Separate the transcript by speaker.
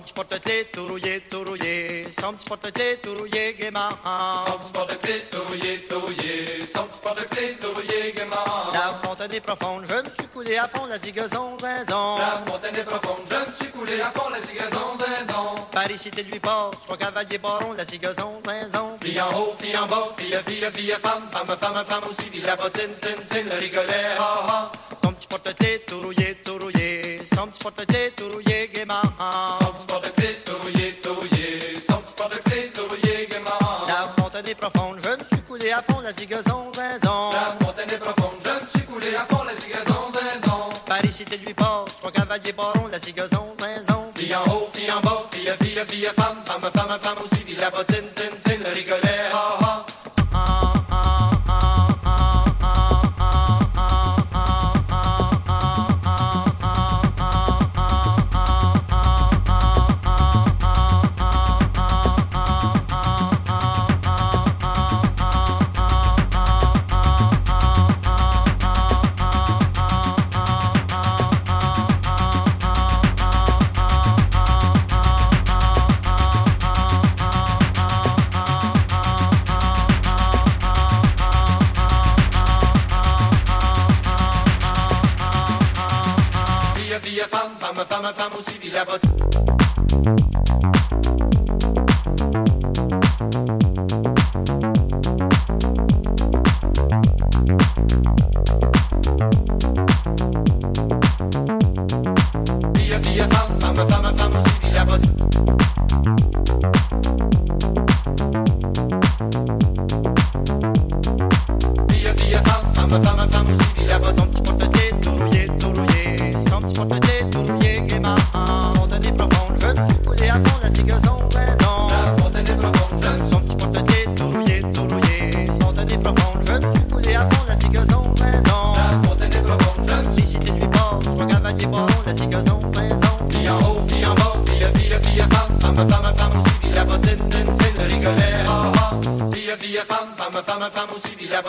Speaker 1: petit porte-clés tout rouillé, tout rouillé, son petit porte-clés tout rouillé gaiement.
Speaker 2: Son petit porte-clés tout rouillé, tout rouillé, son petit porte-clés tout rouillé gaiement.
Speaker 1: La fontaine est profonde, je me suis coulé à fond la zigazon zinzon.
Speaker 2: La fontaine est profonde, je me suis coulé à fond la zigazon zinzon.
Speaker 1: Paris cité lui porte, trois cavaliers barons, la zigazon zinzon.
Speaker 2: Fille en haut, fille en bas, fille, fille, fille, femme, femme, femme, femme aussi, vie la bottine, tin, tin, le rigolet, ha, ha.
Speaker 1: Son petit porte-clés tout rouillé, rouillé, tout rouillé,
Speaker 2: son petit porte-clés tout rouillé gaiement.
Speaker 1: La fontaine est profonde, je me suis coulé à fond la zigazon zinzon.
Speaker 2: La fontaine est profonde, je me suis coulé à fond la zigazon zinzon.
Speaker 1: Paris cité lui porte, trois cavaliers barons, la zigazon zinzon.
Speaker 2: Fille en haut, fille en bas, fille, fille, fille, femme, femme, femme, femme aussi, vie la bottine, Fille, fille, femme, femme, femme, femme aussi, vie la bottine. Fille, fille, femme, femme, femme, femme aussi, vie la bottine. Fille, fille, femme, femme, femme, femme aussi, vie la bottine.
Speaker 1: Son petit porte-clés tout profonde, à fond, la son petit porte détourné, tourné. Fontaine profonde, à fond, la
Speaker 2: profonde,
Speaker 1: si c'était lui bord, je bon, la
Speaker 2: en haut, en femme, femme, femme, femme, aussi, la bottine, zin, zin, rigolait, ah ah. Femme, femme, femme, aussi, la.